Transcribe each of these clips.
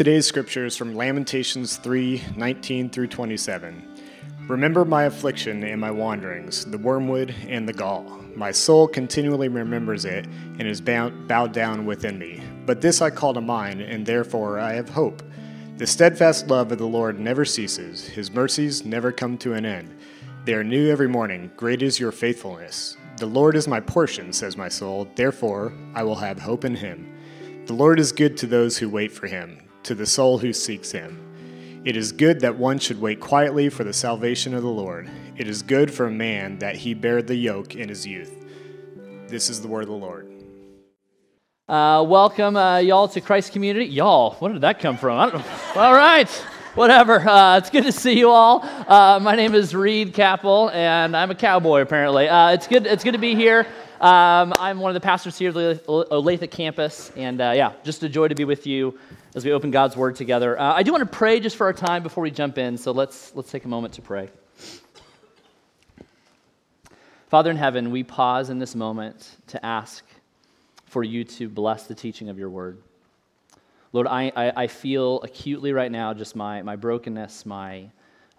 Today's scripture is from Lamentations 3 19 through 27. Remember my affliction and my wanderings, the wormwood and the gall. My soul continually remembers it and is bowed down within me. But this I call to mind, and therefore I have hope. The steadfast love of the Lord never ceases, his mercies never come to an end. They are new every morning. Great is your faithfulness. The Lord is my portion, says my soul. Therefore I will have hope in him. The Lord is good to those who wait for him, to the soul who seeks him. It is good that one should wait quietly for the salvation of the Lord. It is good for a man that he bear the yoke in his youth. This is the word of the Lord. Uh, welcome, uh, y'all, to Christ Community. Y'all, where did that come from? All right, whatever. Uh, it's good to see you all. Uh, my name is Reed Capel, and I'm a cowboy, apparently. Uh, it's, good, it's good to be here. Um, I'm one of the pastors here at the Olathe campus, and uh, yeah, just a joy to be with you as we open God's Word together. Uh, I do want to pray just for our time before we jump in, so let's, let's take a moment to pray. Father in heaven, we pause in this moment to ask for you to bless the teaching of your Word. Lord, I, I, I feel acutely right now just my, my brokenness, my,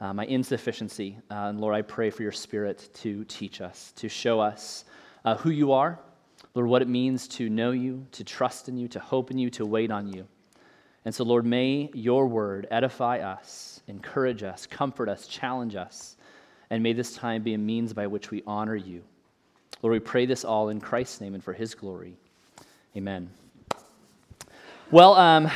uh, my insufficiency. Uh, and Lord, I pray for your Spirit to teach us, to show us uh, who you are, Lord, what it means to know you, to trust in you, to hope in you, to wait on you. And so, Lord, may your word edify us, encourage us, comfort us, challenge us, and may this time be a means by which we honor you. Lord, we pray this all in Christ's name and for his glory. Amen. Well, um,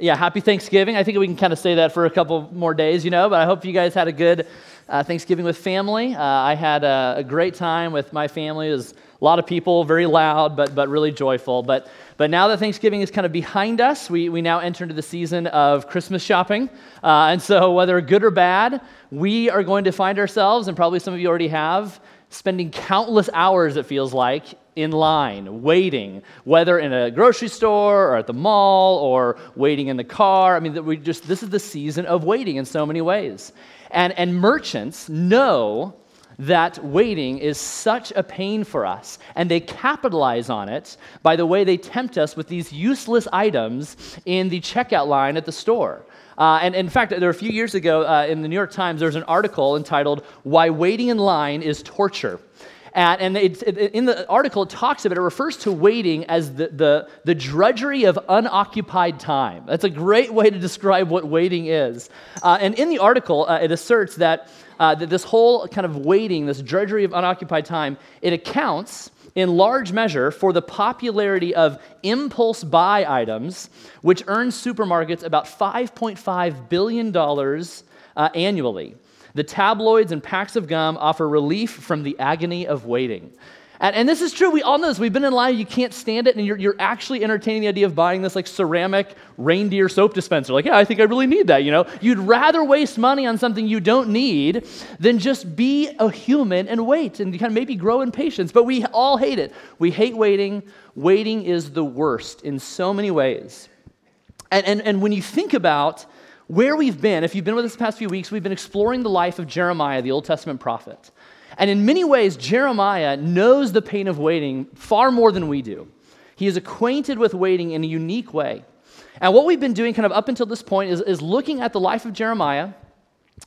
yeah, happy Thanksgiving. I think we can kind of say that for a couple more days, you know, but I hope you guys had a good uh, Thanksgiving with family. Uh, I had a, a, great time with my family. It was a lot of people, very loud, but, but really joyful. But but now that Thanksgiving is kind of behind us, we, we now enter into the season of Christmas shopping. Uh, and so, whether good or bad, we are going to find ourselves, and probably some of you already have, spending countless hours, it feels like, in line, waiting, whether in a grocery store or at the mall or waiting in the car. I mean, we just, this is the season of waiting in so many ways. And, and merchants know that waiting is such a pain for us, and they capitalize on it by the way they tempt us with these useless items in the checkout line at the store. Uh, and in fact, there were a few years ago uh, in the New York Times, there was an article entitled "Why Waiting in Line Is Torture." And, and in the article, it talks about it, it refers to waiting as the, the, the drudgery of unoccupied time. That's a great way to describe what waiting is. Uh, and in the article, uh, it asserts that uh, that this whole kind of waiting, this drudgery of unoccupied time, it accounts in large measure for the popularity of impulse buy items, which earn supermarkets about $5.5 billion uh, annually. The tabloids and packs of gum offer relief from the agony of waiting. And, and, this is true. We all know this. We've been in line, you can't stand it, and you're, you're actually entertaining the idea of buying this like ceramic reindeer soap dispenser. Like, yeah, I think I really need that, you know? You'd rather waste money on something you don't need than just be a human and wait and kind of maybe grow in patience. But we all hate it. We hate waiting. Waiting is the worst in so many ways. And, and, and when you think about where we've been, if you've been with us the past few weeks, we've been exploring the life of Jeremiah, the Old Testament prophet. And in many ways, Jeremiah knows the pain of waiting far more than we do. He is acquainted with waiting in a unique way. And what we've been doing kind of up until this point is, is looking at the life of Jeremiah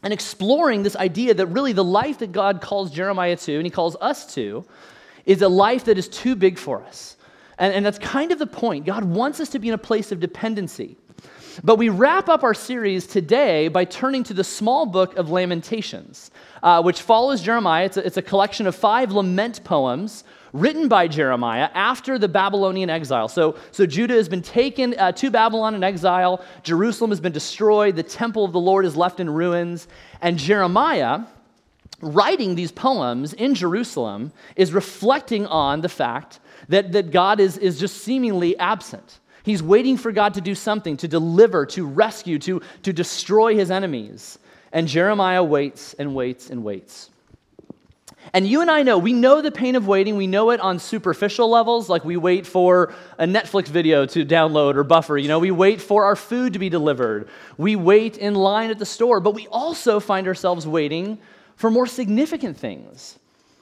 and exploring this idea that really the life that God calls Jeremiah to, and he calls us to, is a life that is too big for us. And, and that's kind of the point. God wants us to be in a place of dependency. But we wrap up our series today by turning to the small book of Lamentations, uh, which follows Jeremiah. It's a, it's a collection of five lament poems written by Jeremiah after the Babylonian exile. So, so Judah has been taken uh, to Babylon in exile, Jerusalem has been destroyed, the temple of the Lord is left in ruins, and Jeremiah, writing these poems in Jerusalem, is reflecting on the fact that, that God is, is just seemingly absent. He's waiting for God to do something, to deliver, to rescue, to, to destroy his enemies. And Jeremiah waits and waits and waits. And you and I know, we know the pain of waiting. We know it on superficial levels, like we wait for a Netflix video to download or buffer. You know, we wait for our food to be delivered. We wait in line at the store. But we also find ourselves waiting for more significant things.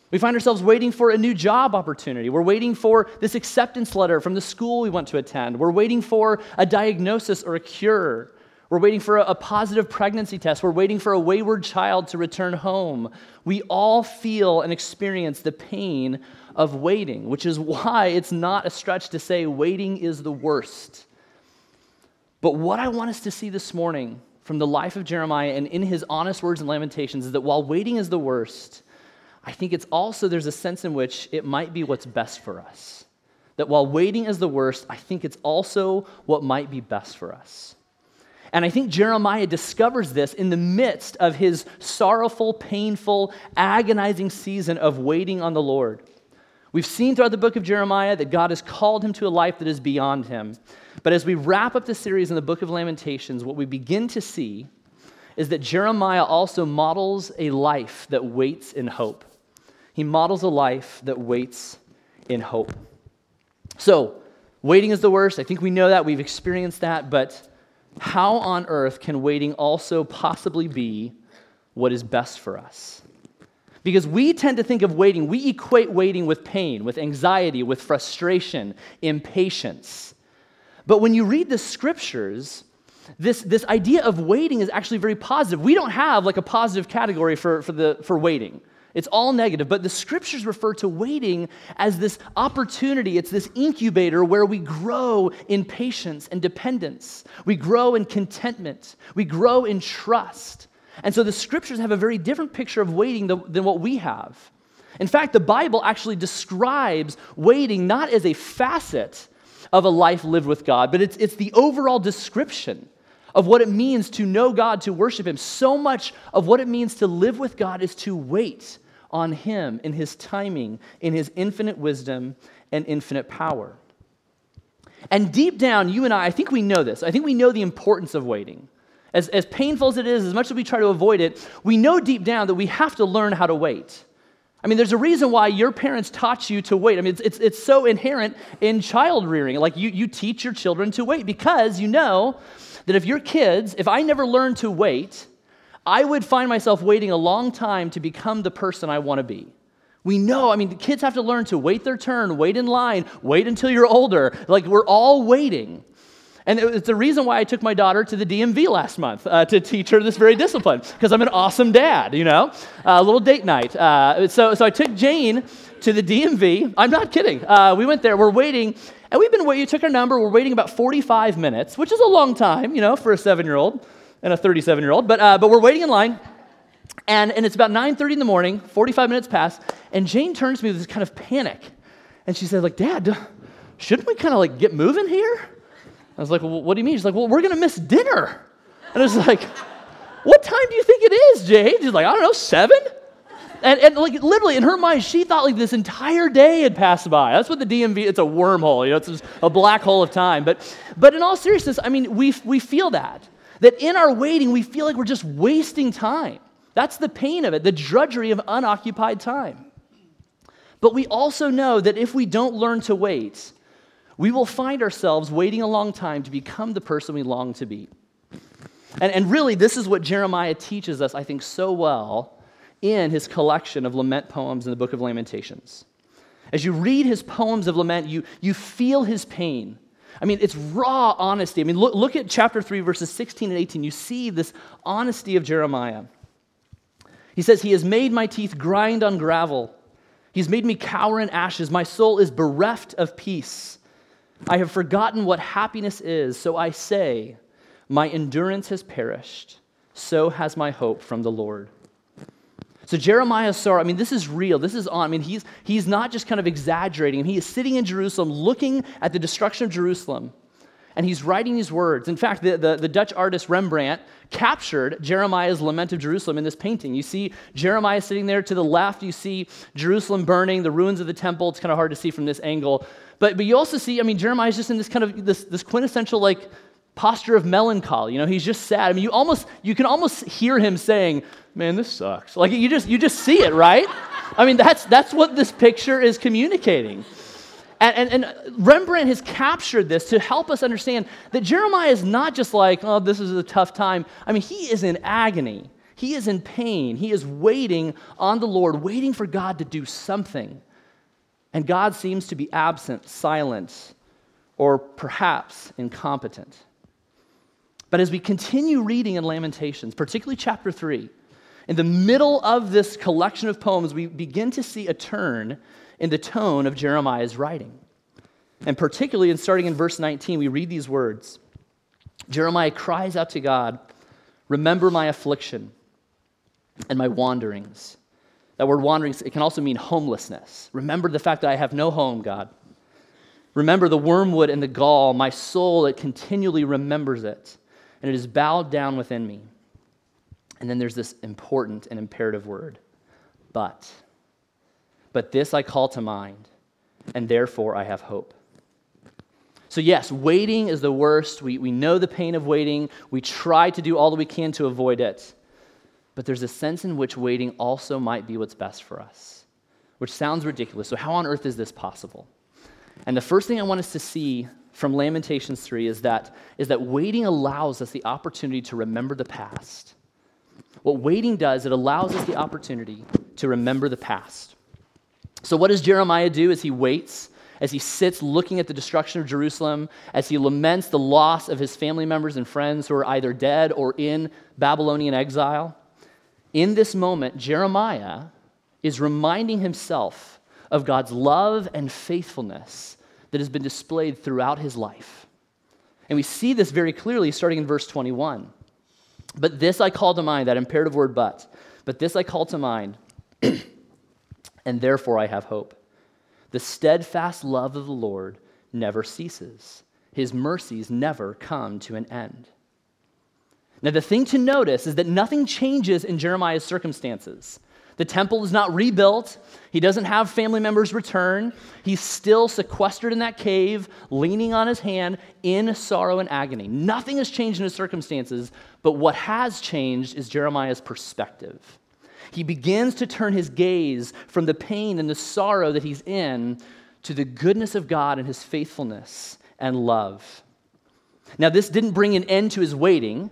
We find ourselves waiting for a new job opportunity. We're waiting for this acceptance letter from the school we want to attend. We're waiting for a diagnosis or a cure. We're waiting for a, positive pregnancy test. We're waiting for a wayward child to return home. We all feel and experience the pain of waiting, which is why it's not a stretch to say waiting is the worst. But what I want us to see this morning from the life of Jeremiah and in his honest words and lamentations is that while waiting is the worst, I think it's also there's a sense in which it might be what's best for us. That while waiting is the worst, I think it's also what might be best for us. And I think Jeremiah discovers this in the midst of his sorrowful, painful, agonizing season of waiting on the Lord. We've seen throughout the book of Jeremiah that God has called him to a life that is beyond him. But as we wrap up the series in the book of Lamentations, what we begin to see is that Jeremiah also models a life that waits in hope. He models a life that waits in hope. So, waiting is the worst. I think we know that. We've experienced that. But how on earth can waiting also possibly be what is best for us? Because we tend to think of waiting, we equate waiting with pain, with anxiety, with frustration, impatience. But when you read the scriptures, this, this idea of waiting is actually very positive. We don't have like a positive category for, for, the, for waiting. It's all negative, but the scriptures refer to waiting as this opportunity. It's this incubator where we grow in patience and dependence. We grow in contentment. We grow in trust. And so the scriptures have a very different picture of waiting than what we have. In fact, the Bible actually describes waiting not as a facet of a life lived with God, but it's, it's the overall description of what it means to know God, to worship Him. So much of what it means to live with God is to wait on Him in His timing, in His infinite wisdom and infinite power. And deep down, you and I, I think we know this. I think we know the importance of waiting. As, as painful as it is, as much as we try to avoid it, we know deep down that we have to learn how to wait. I mean, there's a reason why your parents taught you to wait. I mean, it's, it's, it's so inherent in child rearing. Like, you, you teach your children to wait because you know that if your kids, if I never learned to wait, I would find myself waiting a long time to become the person I want to be. We know, I mean, the kids have to learn to wait their turn, wait in line, wait until you're older. Like, we're all waiting. And it's the reason why I took my daughter to the DMV last month uh, to teach her this very discipline, because I'm an awesome dad, you know? A uh, little date night. Uh, so, so I took Jane to the DMV. I'm not kidding. Uh, we went there, we're waiting, and we've been waiting. You took our number, we're waiting about 45 minutes, which is a long time, you know, for a seven year old and a 37 year old, but, uh, but we're waiting in line. And, and it's about 9.30 in the morning, 45 minutes pass, and Jane turns to me with this kind of panic. And she said, like, Dad, shouldn't we kind of like get moving here? I was like, well, what do you mean? She's like, well, we're going to miss dinner. And I was like, what time do you think it is, Jane? She's like, I don't know, seven? And, and like literally in her mind, she thought like this entire day had passed by. That's what the DMV, it's a wormhole, you know, it's a black hole of time. But, but in all seriousness, I mean, we, we feel that. That in our waiting, we feel like we're just wasting time. That's the pain of it, the drudgery of unoccupied time. But we also know that if we don't learn to wait, we will find ourselves waiting a long time to become the person we long to be. And, and really, this is what Jeremiah teaches us, I think, so well in his collection of lament poems in the book of Lamentations. As you read his poems of lament, you, you feel his pain. I mean, it's raw honesty. I mean, look, look at chapter 3, verses 16 and 18. You see this honesty of Jeremiah. He says, He has made my teeth grind on gravel. He's made me cower in ashes. My soul is bereft of peace. I have forgotten what happiness is, so I say, My endurance has perished. So has my hope from the Lord. So Jeremiah sorrow, I mean, this is real. This is on. I mean, he's, he's not just kind of exaggerating. He is sitting in Jerusalem looking at the destruction of Jerusalem, and he's writing these words. In fact, the, the, the Dutch artist Rembrandt captured Jeremiah's lament of Jerusalem in this painting. You see Jeremiah sitting there to the left. You see Jerusalem burning, the ruins of the temple. It's kind of hard to see from this angle. But, but you also see, I mean, Jeremiah's just in this kind of this, this quintessential like posture of melancholy. You know, he's just sad. I mean, you almost you can almost hear him saying, man, this sucks. Like you just you just see it, right? I mean, that's that's what this picture is communicating. And, and, and, Rembrandt has captured this to help us understand that Jeremiah is not just like, oh, this is a tough time. I mean, he is in agony. He is in pain. He is waiting on the Lord, waiting for God to do something. And God seems to be absent, silent, or perhaps incompetent. But as we continue reading in Lamentations, particularly chapter 3, in the middle of this collection of poems, we begin to see a turn in the tone of Jeremiah's writing. And particularly in starting in verse 19, we read these words Jeremiah cries out to God, Remember my affliction and my wanderings. That word wanderings, it can also mean homelessness. Remember the fact that I have no home, God. Remember the wormwood and the gall, my soul, it continually remembers it, and it is bowed down within me. And then there's this important and imperative word, but. But this I call to mind, and therefore I have hope. So, yes, waiting is the worst. We, we know the pain of waiting. We try to do all that we can to avoid it. But there's a sense in which waiting also might be what's best for us, which sounds ridiculous. So, how on earth is this possible? And the first thing I want us to see from Lamentations 3 is that, is that waiting allows us the opportunity to remember the past. What waiting does, it allows us the opportunity to remember the past. So, what does Jeremiah do as he waits? as he sits looking at the destruction of Jerusalem, as he laments the loss of his family members and friends who are either dead or in Babylonian exile. In this moment, Jeremiah is reminding himself of God's love and faithfulness that has been displayed throughout his life. And we see this very clearly starting in verse 21. But this I call to mind, that imperative word but, but this I call to mind, and therefore I have hope. The steadfast love of the Lord never ceases, his mercies never come to an end. Now, the thing to notice is that nothing changes in Jeremiah's circumstances. The temple is not rebuilt. He doesn't have family members return. He's still sequestered in that cave, leaning on his hand in sorrow and agony. Nothing has changed in his circumstances, but what has changed is Jeremiah's perspective. He begins to turn his gaze from the pain and the sorrow that he's in to the goodness of God and his faithfulness and love. Now, this didn't bring an end to his waiting,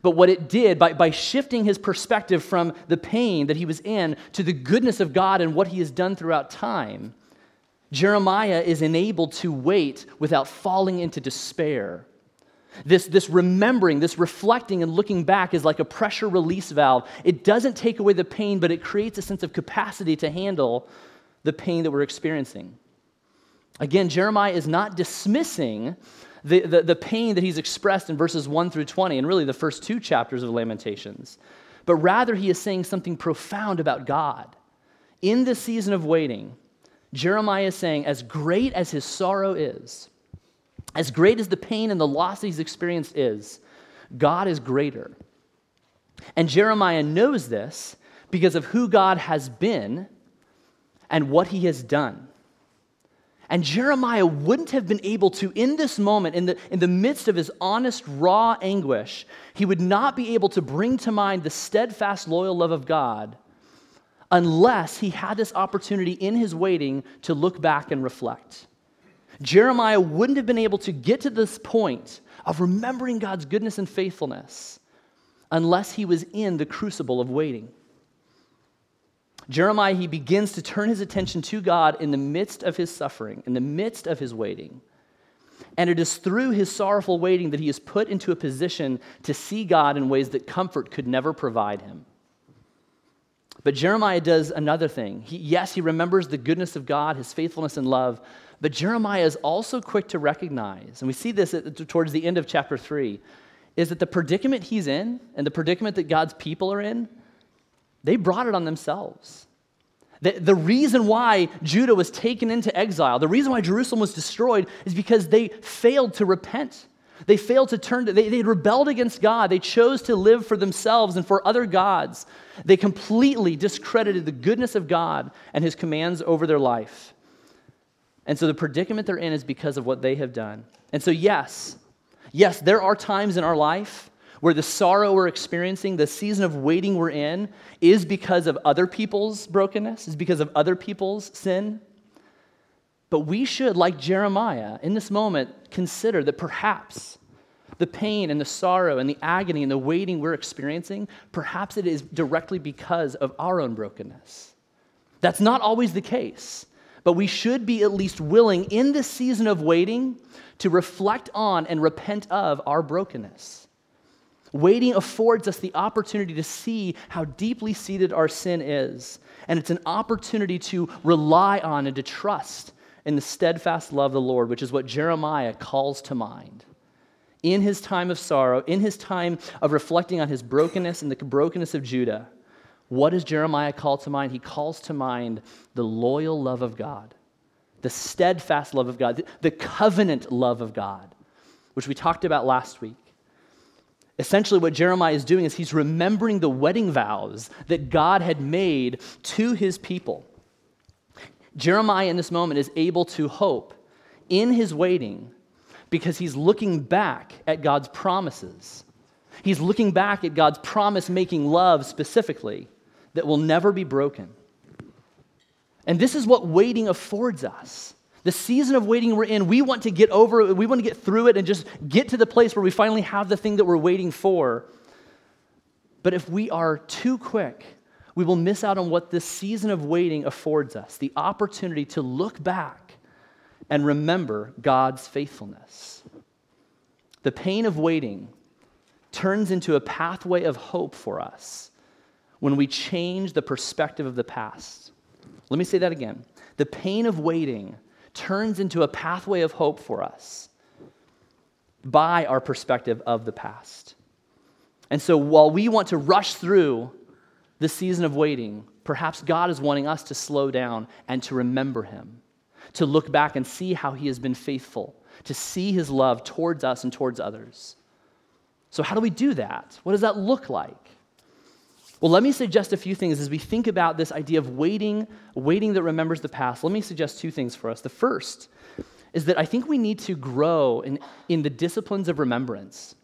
but what it did, by, by shifting his perspective from the pain that he was in to the goodness of God and what he has done throughout time, Jeremiah is enabled to wait without falling into despair this, this remembering, this reflecting and looking back is like a pressure release valve. It doesn't take away the pain, but it creates a sense of capacity to handle the pain that we're experiencing. Again, Jeremiah is not dismissing the, the, the, pain that he's expressed in verses 1 through 20, and really the first two chapters of Lamentations, but rather he is saying something profound about God. In this season of waiting, Jeremiah is saying, as great as his sorrow is, as great as the pain and the loss that he's experienced is, God is greater. And Jeremiah knows this because of who God has been and what he has done. And Jeremiah wouldn't have been able to, in this moment, in the, in the midst of his honest, raw anguish, he would not be able to bring to mind the steadfast, loyal love of God unless he had this opportunity in his waiting to look back and reflect. Jeremiah wouldn't have been able to get to this point of remembering God's goodness and faithfulness unless he was in the crucible of waiting. Jeremiah, he begins to turn his attention to God in the midst of his suffering, in the midst of his waiting. And it is through his sorrowful waiting that he is put into a position to see God in ways that comfort could never provide him. But Jeremiah does another thing. He, yes, he remembers the goodness of God, his faithfulness and love, but Jeremiah is also quick to recognize, and we see this at, towards the end of chapter 3, is that the predicament he's in and the predicament that God's people are in, they brought it on themselves. The, the reason why Judah was taken into exile, the reason why Jerusalem was destroyed, is because they failed to repent. They failed to turn, to, they, they rebelled against God. They chose to live for themselves and for other gods. They completely discredited the goodness of God and his commands over their life. And so the predicament they're in is because of what they have done. And so, yes, yes, there are times in our life where the sorrow we're experiencing, the season of waiting we're in, is because of other people's brokenness, is because of other people's sin. But we should, like Jeremiah, in this moment, consider that perhaps the pain and the sorrow and the agony and the waiting we're experiencing, perhaps it is directly because of our own brokenness. That's not always the case. But we should be at least willing in this season of waiting to reflect on and repent of our brokenness. Waiting affords us the opportunity to see how deeply seated our sin is. And it's an opportunity to rely on and to trust in the steadfast love of the Lord, which is what Jeremiah calls to mind. In his time of sorrow, in his time of reflecting on his brokenness and the brokenness of Judah, what does Jeremiah call to mind? He calls to mind the loyal love of God, the steadfast love of God, the covenant love of God, which we talked about last week. Essentially, what Jeremiah is doing is he's remembering the wedding vows that God had made to his people. Jeremiah, in this moment, is able to hope in his waiting because he's looking back at God's promises. He's looking back at God's promise making love specifically that will never be broken. And this is what waiting affords us. The season of waiting we're in, we want to get over it, we want to get through it and just get to the place where we finally have the thing that we're waiting for. But if we are too quick, we will miss out on what this season of waiting affords us the opportunity to look back and remember God's faithfulness. The pain of waiting turns into a pathway of hope for us when we change the perspective of the past. Let me say that again. The pain of waiting turns into a pathway of hope for us by our perspective of the past. And so while we want to rush through the season of waiting, perhaps God is wanting us to slow down and to remember Him, to look back and see how He has been faithful, to see His love towards us and towards others. So, how do we do that? What does that look like? Well, let me suggest a few things as we think about this idea of waiting, waiting that remembers the past. Let me suggest two things for us. The first is that I think we need to grow in, in the disciplines of remembrance.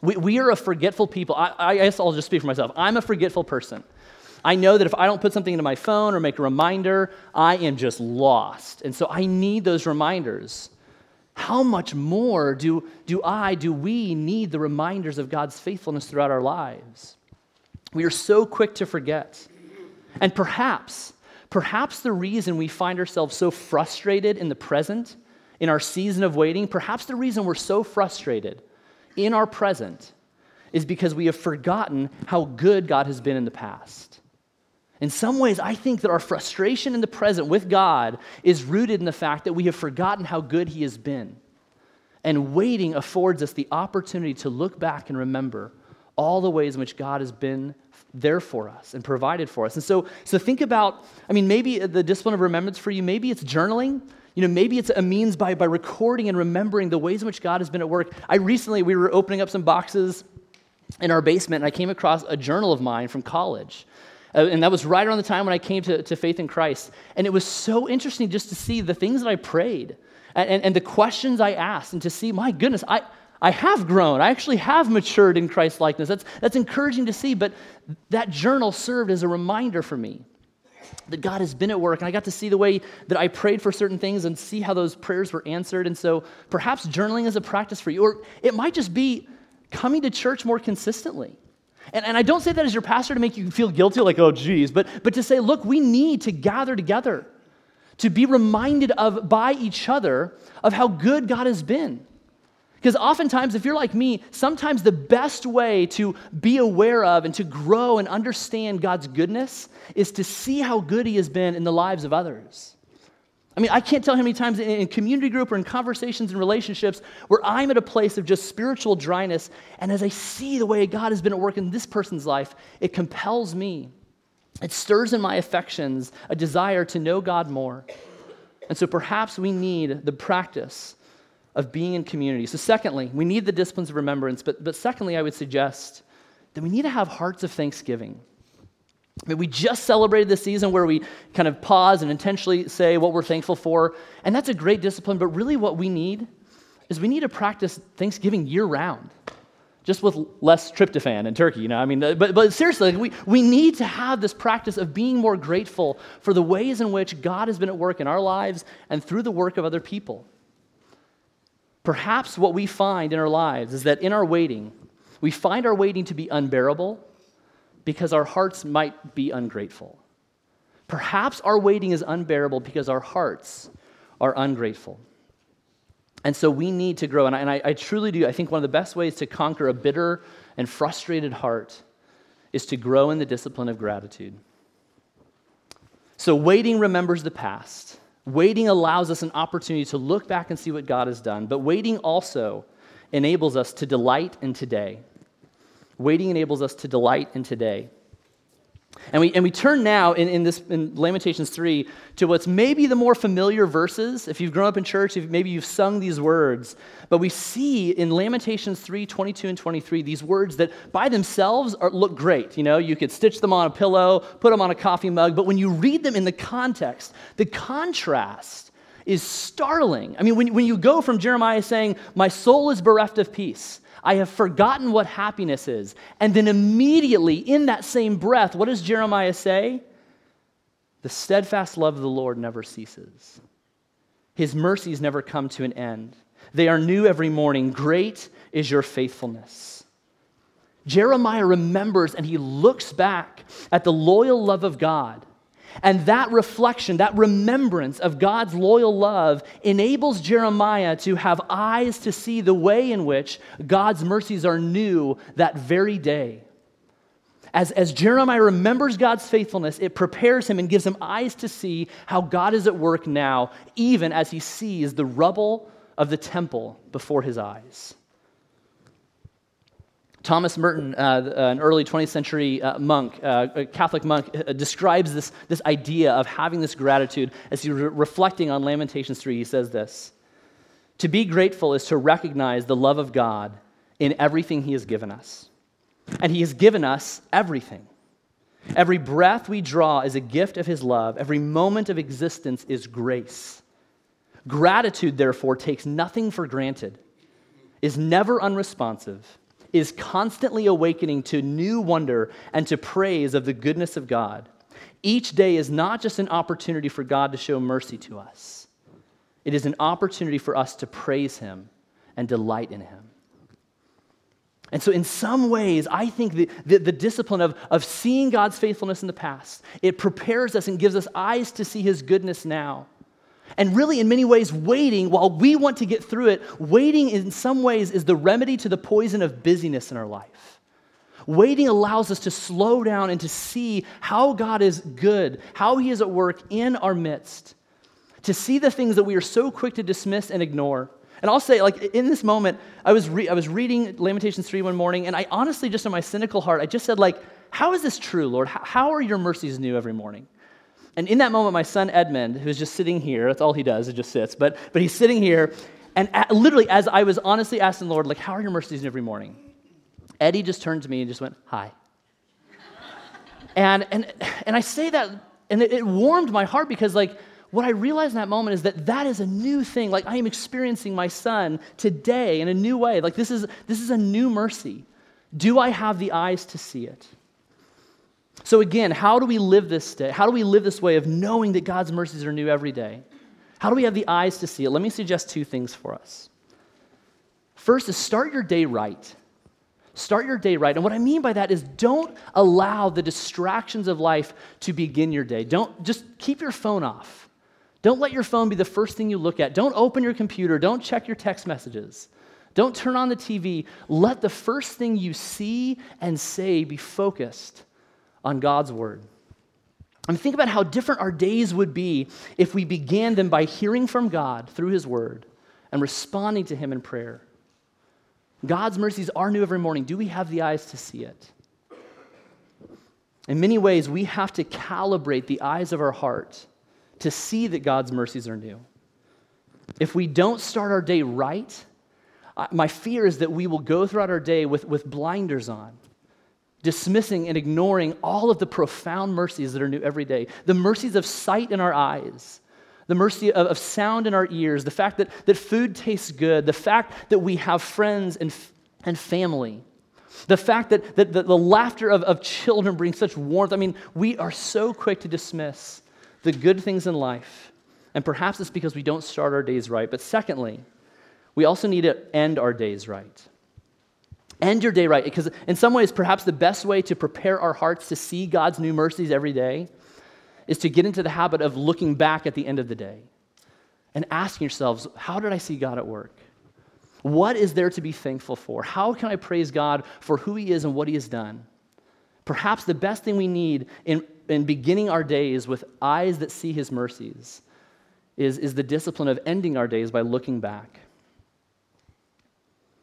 We, we are a forgetful people. I, I guess I'll just speak for myself. I'm a forgetful person. I know that if I don't put something into my phone or make a reminder, I am just lost. And so I need those reminders. How much more do, do I, do we need the reminders of God's faithfulness throughout our lives? We are so quick to forget. And perhaps, perhaps the reason we find ourselves so frustrated in the present, in our season of waiting, perhaps the reason we're so frustrated in our present is because we have forgotten how good God has been in the past. In some ways, I think that our frustration in the present with God is rooted in the fact that we have forgotten how good He has been. And waiting affords us the opportunity to look back and remember all the ways in which God has been there for us and provided for us. And so, so think about, I mean, maybe the discipline of remembrance for you, maybe it's journaling. You know, maybe it's a means by, by recording and remembering the ways in which God has been at work. I recently, we were opening up some boxes in our basement, and I came across a journal of mine from college. Uh, and that was right around the time when I came to, to faith in Christ. And it was so interesting just to see the things that I prayed and, and, and the questions I asked, and to see, my goodness, I, I have grown. I actually have matured in Christ likeness. That's, that's encouraging to see, but that journal served as a reminder for me that God has been at work. And I got to see the way that I prayed for certain things and see how those prayers were answered. And so perhaps journaling is a practice for you, or it might just be coming to church more consistently. And, and I don't say that as your pastor to make you feel guilty, like, oh, geez, but, but to say, look, we need to gather together, to be reminded of by each other of how good God has been. Because oftentimes, if you're like me, sometimes the best way to be aware of and to grow and understand God's goodness is to see how good He has been in the lives of others. I mean, I can't tell how many times in, community group or in conversations and relationships where I'm at a place of just spiritual dryness, and as I see the way God has been at work in this person's life, it compels me. It stirs in my affections a desire to know God more. And so perhaps we need the practice of being in community. So, secondly, we need the disciplines of remembrance, but, but secondly, I would suggest that we need to have hearts of thanksgiving. I mean, we just celebrated this season where we kind of pause and intentionally say what we're thankful for, and that's a great discipline, but really what we need is we need to practice Thanksgiving year round. Just with less tryptophan in turkey, you know. I mean, but, but seriously, we, we need to have this practice of being more grateful for the ways in which God has been at work in our lives and through the work of other people. Perhaps what we find in our lives is that in our waiting, we find our waiting to be unbearable because our hearts might be ungrateful. Perhaps our waiting is unbearable because our hearts are ungrateful. And so we need to grow. And I, and I, I truly do. I think one of the best ways to conquer a bitter and frustrated heart is to grow in the discipline of gratitude. So, waiting remembers the past. Waiting allows us an opportunity to look back and see what God has done. But waiting also enables us to delight in today. Waiting enables us to delight in today. And we, and we turn now in, in, this, in Lamentations 3 to what's maybe the more familiar verses. If you've grown up in church, if maybe you've sung these words. But we see in Lamentations 3 22 and 23 these words that by themselves are, look great. You know, you could stitch them on a pillow, put them on a coffee mug. But when you read them in the context, the contrast is startling. I mean, when, when you go from Jeremiah saying, My soul is bereft of peace, I have forgotten what happiness is. And then immediately, in that same breath, what does Jeremiah say? The steadfast love of the Lord never ceases, His mercies never come to an end. They are new every morning. Great is your faithfulness. Jeremiah remembers and he looks back at the loyal love of God and that reflection, that remembrance of God's loyal love enables Jeremiah to have eyes to see the way in which God's mercies are new that very day. As, as Jeremiah remembers God's faithfulness, it prepares him and gives him eyes to see how God is at work now, even as he sees the rubble of the temple before his eyes. Thomas Merton, uh, an early 20th century uh, monk, uh, a Catholic monk, uh, describes this, this idea of having this gratitude as he's re- reflecting on Lamentations 3. He says this To be grateful is to recognize the love of God in everything He has given us. And He has given us everything. Every breath we draw is a gift of His love, every moment of existence is grace. Gratitude, therefore, takes nothing for granted, is never unresponsive is constantly awakening to new wonder and to praise of the goodness of God. Each day is not just an opportunity for God to show mercy to us, it is an opportunity for us to praise Him and delight in Him. And so, in some ways, I think the, the, the, discipline of, of seeing God's faithfulness in the past, it prepares us and gives us eyes to see His goodness now. And really, in many ways, waiting, while we want to get through it, waiting in some ways is the remedy to the poison of busyness in our life. Waiting allows us to slow down and to see how God is good, how He is at work in our midst, to see the things that we are so quick to dismiss and ignore. And I'll say, like, in this moment, I was, re- I was reading Lamentations 3 one morning, and I honestly, just in my cynical heart, I just said, like, how is this true, Lord? How are your mercies new every morning? And in that moment, my son Edmund, who's just sitting here, that's all he does, he just sits, but, but he's sitting here, and at, literally, as I was honestly asking the Lord, like, how are your mercies every morning? Eddie just turned to me and just went, hi. and, and, and I say that, and it, it warmed my heart because, like, what I realized in that moment is that that is a new thing. Like, I am experiencing my son today in a new way. Like, this is, this is a new mercy. Do I have the eyes to see it? So, again, how do we live this day? How do we live this way of knowing that God's mercies are new every day? How do we have the eyes to see it? Let me suggest two things for us. First is start your day right. Start your day right. And what I mean by that is don't allow the distractions of life to begin your day. Don't just keep your phone off. Don't let your phone be the first thing you look at. Don't open your computer. Don't check your text messages. Don't turn on the TV. Let the first thing you see and say be focused on God's word. I mean, think about how different our days would be if we began them by hearing from God through his word and responding to him in prayer. God's mercies are new every morning. Do we have the eyes to see it? In many ways, we have to calibrate the eyes of our heart to see that God's mercies are new. If we don't start our day right, my fear is that we will go throughout our day with, with blinders on dismissing and ignoring all of the profound mercies that are new every day the mercies of sight in our eyes, the mercy of, of, sound in our ears, the fact that, that food tastes good, the fact that we have friends and, and family. The fact that, that, that the laughter of, of children brings such warmth. I mean, we are so quick to dismiss the good things in life. And perhaps it's because we don't start our days right. But secondly, we also need to end our days right. End your day right. Because in some ways, perhaps the best way to prepare our hearts to see God's new mercies every day is to get into the habit of looking back at the end of the day and asking yourselves, how did I see God at work? What is there to be thankful for? How can I praise God for who He is and what He has done? Perhaps the best thing we need in, in beginning our days with eyes that see His mercies is, is the discipline of ending our days by looking back.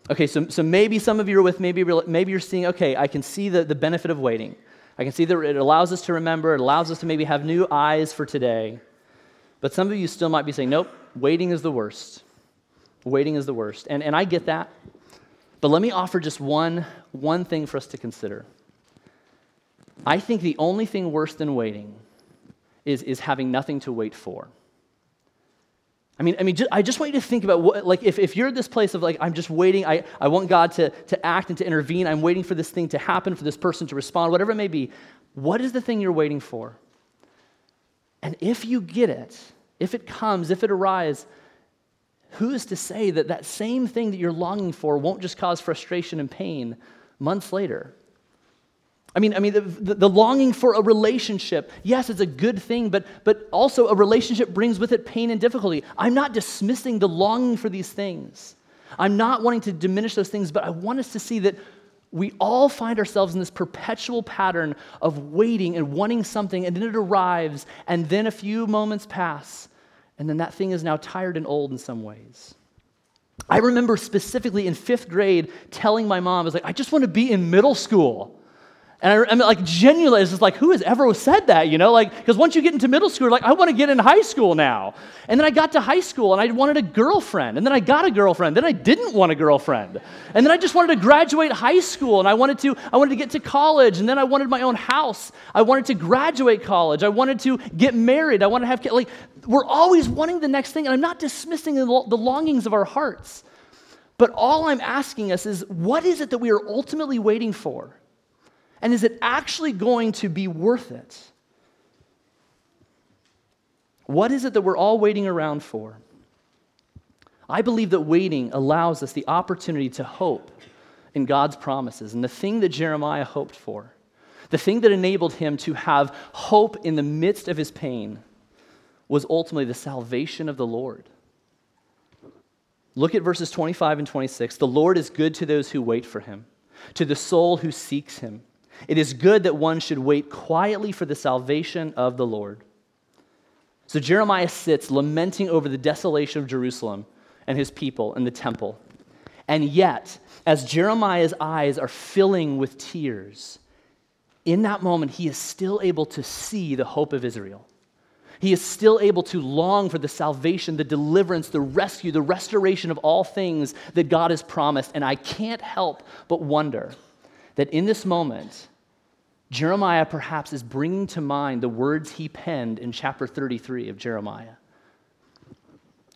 Okay, so, so maybe some of you are with, maybe, maybe you're seeing, okay, I can see the, the benefit of waiting. I can see that it allows us to remember, it allows us to maybe have new eyes for today. But some of you still might be saying, nope, waiting is the worst. Waiting is the worst. And, and I get that. But let me offer just one, one thing for us to consider. I think the only thing worse than waiting is, is having nothing to wait for. I mean, I mean, just, I just want you to think about what, like, if, if you're at this place of like, I'm just waiting, I, I want God to, to act and to intervene, I'm waiting for this thing to happen, for this person to respond, whatever it may be, what is the thing you're waiting for? And if you get it, if it comes, if it arrives, who is to say that that same thing that you're longing for won't just cause frustration and pain months later? I mean, I mean the, the, longing for a relationship, yes, it's a good thing, but, but also a relationship brings with it pain and difficulty. I'm not dismissing the longing for these things. I'm not wanting to diminish those things, but I want us to see that we all find ourselves in this perpetual pattern of waiting and wanting something, and then it arrives, and then a few moments pass, and then that thing is now tired and old in some ways. I remember specifically in fifth grade telling my mom, I was like, I just want to be in middle school. And I, I like, genuinely, it's just like, who has ever said that, you know? Like, because once you get into middle school, like, I want to get in high school now. And then I got to high school and I wanted a girlfriend. And then I got a girlfriend. Then I didn't want a girlfriend. And then I just wanted to graduate high school and I wanted to, I wanted to get to college. And then I wanted my own house. I wanted to graduate college. I wanted to get married. I wanted to have kids. Like, we're always wanting the next thing. And I'm not dismissing the longings of our hearts. But all I'm asking us is, what is it that we are ultimately waiting for? And is it actually going to be worth it? What is it that we're all waiting around for? I believe that waiting allows us the opportunity to hope in God's promises. And the thing that Jeremiah hoped for, the thing that enabled him to have hope in the midst of his pain, was ultimately the salvation of the Lord. Look at verses 25 and 26. The Lord is good to those who wait for him, to the soul who seeks him. It is good that one should wait quietly for the salvation of the Lord. So Jeremiah sits lamenting over the desolation of Jerusalem and his people and the temple. And yet, as Jeremiah's eyes are filling with tears, in that moment, he is still able to see the hope of Israel. He is still able to long for the salvation, the deliverance, the rescue, the restoration of all things that God has promised. And I can't help but wonder that in this moment, Jeremiah perhaps is bringing to mind the words he penned in chapter 33 of Jeremiah,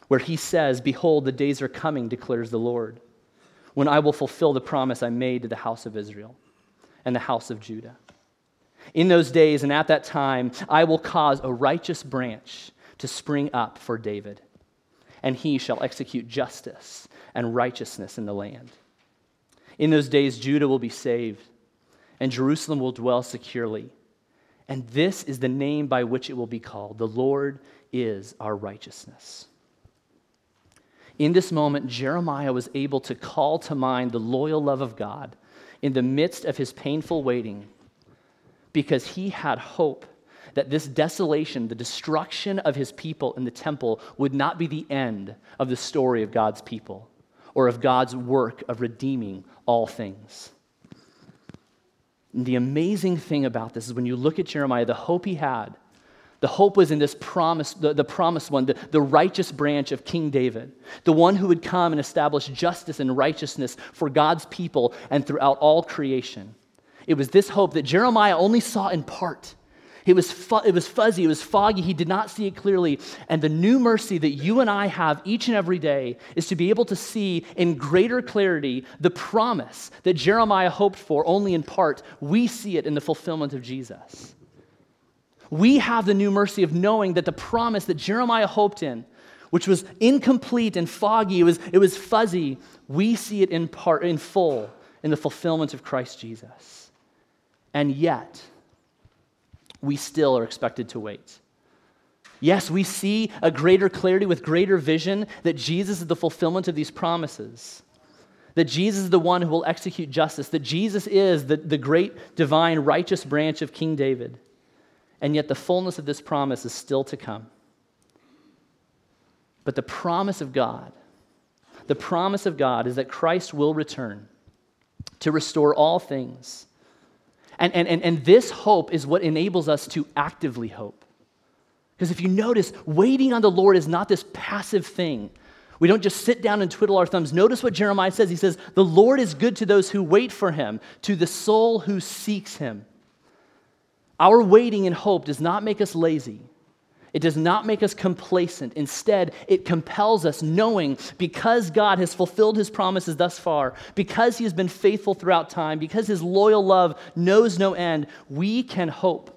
where he says, Behold, the days are coming, declares the Lord, when I will fulfill the promise I made to the house of Israel and the house of Judah. In those days and at that time, I will cause a righteous branch to spring up for David, and he shall execute justice and righteousness in the land. In those days, Judah will be saved, and Jerusalem will dwell securely. And this is the name by which it will be called The Lord is our righteousness. In this moment, Jeremiah was able to call to mind the loyal love of God in the midst of his painful waiting because he had hope that this desolation, the destruction of his people in the temple, would not be the end of the story of God's people or of God's work of redeeming all things. And the amazing thing about this is when you look at Jeremiah, the hope he had, the hope was in this promise, the, the promised one, the, the righteous branch of King David, the one who would come and establish justice and righteousness for God's people and throughout all creation. It was this hope that Jeremiah only saw in part. It was, fu- it was fuzzy, it was foggy, he did not see it clearly. And the new mercy that you and I have each and every day is to be able to see in greater clarity the promise that Jeremiah hoped for only in part. We see it in the fulfillment of Jesus. We have the new mercy of knowing that the promise that Jeremiah hoped in, which was incomplete and foggy, it was, it was fuzzy, we see it in part, in full, in the fulfillment of Christ Jesus. And yet, we still are expected to wait. Yes, we see a greater clarity with greater vision that Jesus is the fulfillment of these promises, that Jesus is the one who will execute justice, that Jesus is the, the great divine righteous branch of King David. And yet the fullness of this promise is still to come. But the promise of God, the promise of God is that Christ will return to restore all things. And, and, and, and this hope is what enables us to actively hope. Because if you notice, waiting on the Lord is not this passive thing. We don't just sit down and twiddle our thumbs. Notice what Jeremiah says. He says, The Lord is good to those who wait for him, to the soul who seeks him. Our waiting and hope does not make us lazy. It does not make us complacent. Instead, it compels us knowing because God has fulfilled his promises thus far, because he has been faithful throughout time, because his loyal love knows no end, we can hope.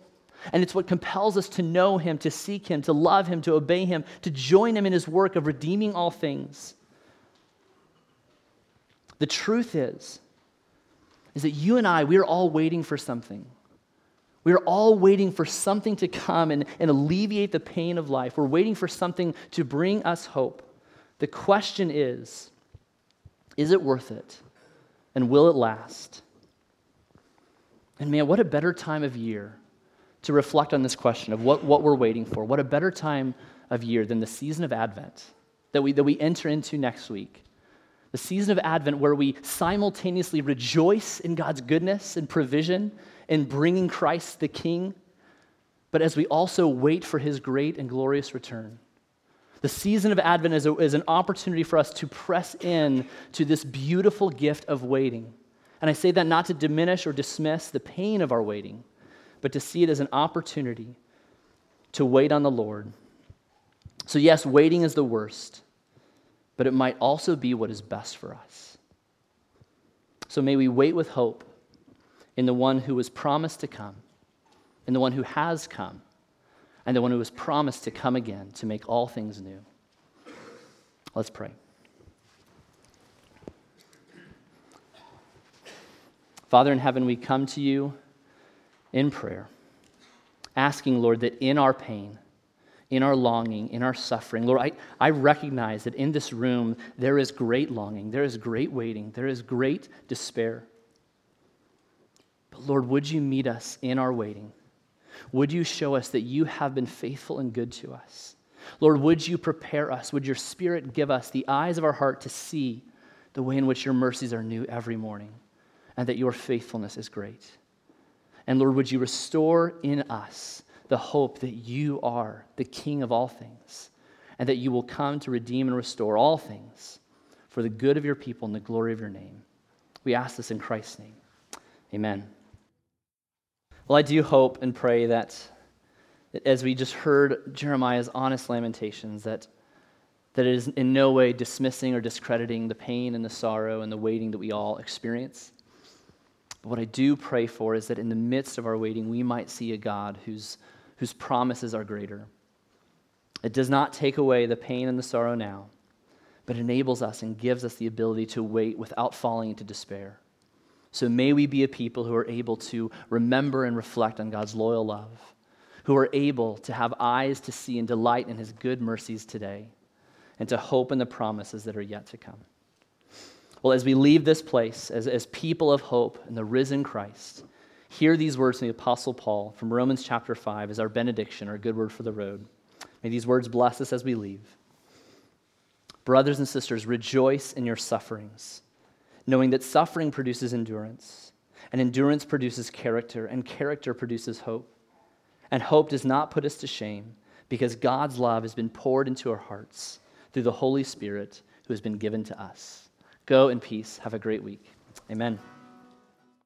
And it's what compels us to know him, to seek him, to love him, to obey him, to join him in his work of redeeming all things. The truth is, is that you and I, we are all waiting for something. We are all waiting for something to come and, and alleviate the pain of life. We're waiting for something to bring us hope. The question is is it worth it? And will it last? And man, what a better time of year to reflect on this question of what, what we're waiting for. What a better time of year than the season of Advent that we, that we enter into next week. The season of Advent where we simultaneously rejoice in God's goodness and provision in bringing Christ the King, but as we also wait for his great and glorious return. The season of Advent is, a, is an opportunity for us to press in to this beautiful gift of waiting. And I say that not to diminish or dismiss the pain of our waiting, but to see it as an opportunity to wait on the Lord. So, yes, waiting is the worst, but it might also be what is best for us. So, may we wait with hope in the one who was promised to come, in the one who has come, and the one who was promised to come again to make all things new. Let's pray. Father in heaven, we come to you in prayer, asking, Lord, that in our pain, in our longing, in our suffering, Lord, I, I recognize that in this room there is great longing, there is great waiting, there is great despair. But Lord, would you meet us in our waiting? Would you show us that you have been faithful and good to us? Lord, would you prepare us? Would your Spirit give us the eyes of our heart to see the way in which your mercies are new every morning and that your faithfulness is great? And Lord, would you restore in us the hope that you are the King of all things and that you will come to redeem and restore all things for the good of your people and the glory of your name? We ask this in Christ's name. Amen. Well, I do hope and pray that, as we just heard Jeremiah's honest lamentations, that, that it is in no way dismissing or discrediting the pain and the sorrow and the waiting that we all experience. But what I do pray for is that in the midst of our waiting, we might see a God whose, whose promises are greater. It does not take away the pain and the sorrow now, but enables us and gives us the ability to wait without falling into despair. So may we be a people who are able to remember and reflect on God's loyal love, who are able to have eyes to see and delight in his good mercies today, and to hope in the promises that are yet to come. Well, as we leave this place as, as people of hope in the risen Christ, hear these words from the Apostle Paul from Romans chapter 5 as our benediction, our good word for the road. May these words bless us as we leave. Brothers and sisters, rejoice in your sufferings knowing that suffering produces endurance, and endurance produces character, and character produces hope. And hope does not put us to shame, because God's love has been poured into our hearts through the Holy Spirit who has been given to us. Go in peace. Have a great week. Amen.